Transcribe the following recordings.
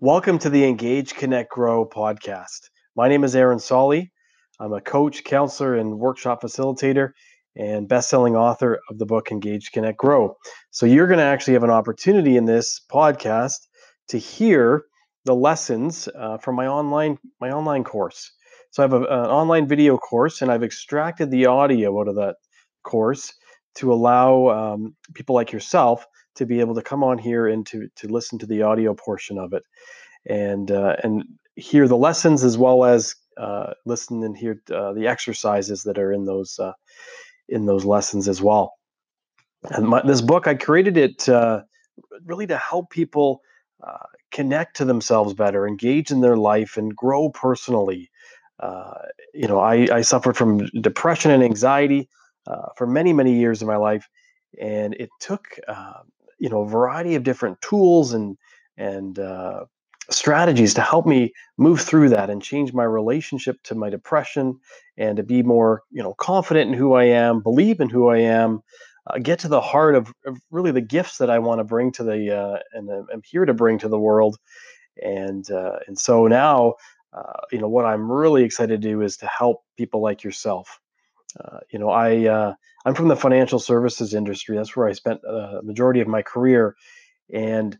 Welcome to the Engage Connect Grow podcast. My name is Aaron Solly. I'm a coach, counselor, and workshop facilitator and best-selling author of the book Engage Connect Grow. So you're going to actually have an opportunity in this podcast to hear the lessons uh, from my online my online course. So I have a, an online video course, and I've extracted the audio out of that course to allow um, people like yourself to be able to come on here and to to listen to the audio portion of it, and uh, and hear the lessons as well as uh, listen and hear uh, the exercises that are in those uh, in those lessons as well. And my, this book, I created it uh, really to help people uh, connect to themselves better, engage in their life, and grow personally. you know, I, I suffered from depression and anxiety for many many years of my life, and it took you know a variety of different tools and and uh, strategies to help me move through that and change my relationship to my depression and to be more you know confident in who I am, believe in who I am, uh, get to the heart of, of, really the gifts that I want to bring to the uh, and I'm here to bring to the world, and uh, and so now. Uh, you know what I'm really excited to do is to help people like yourself uh, you know, I uh, I'm from the financial services industry. That's where I spent a majority of my career, and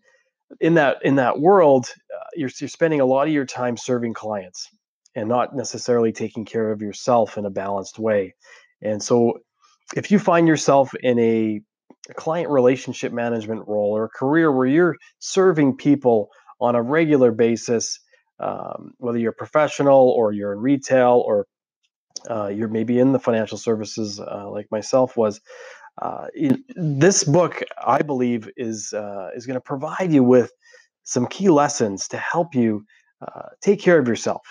in that in that world, uh, you're, you're spending a lot of your time serving clients and not necessarily taking care of yourself in a balanced way. And so, if you find yourself in a client relationship management role or a career where you're serving people on a regular basis, um, whether you're professional or you're in retail or uh, you're maybe in the financial services uh, like myself was. Uh, this book, I believe, is uh, is going to provide you with some key lessons to help you uh, take care of yourself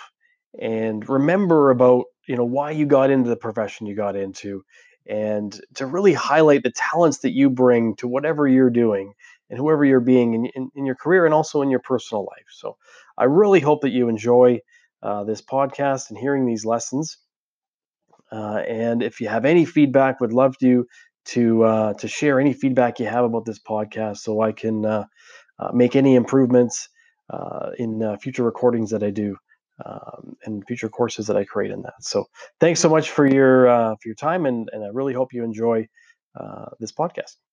and remember about you know why you got into the profession you got into, and to really highlight the talents that you bring to whatever you're doing and whoever you're being in, in, in your career and also in your personal life. So I really hope that you enjoy uh, this podcast and hearing these lessons. Uh, and if you have any feedback, would love you to uh, to share any feedback you have about this podcast, so I can uh, uh make any improvements uh, in future recordings that I do um, and future courses that I create in that. So thanks so much for your for your time, and and I really hope you enjoy this podcast.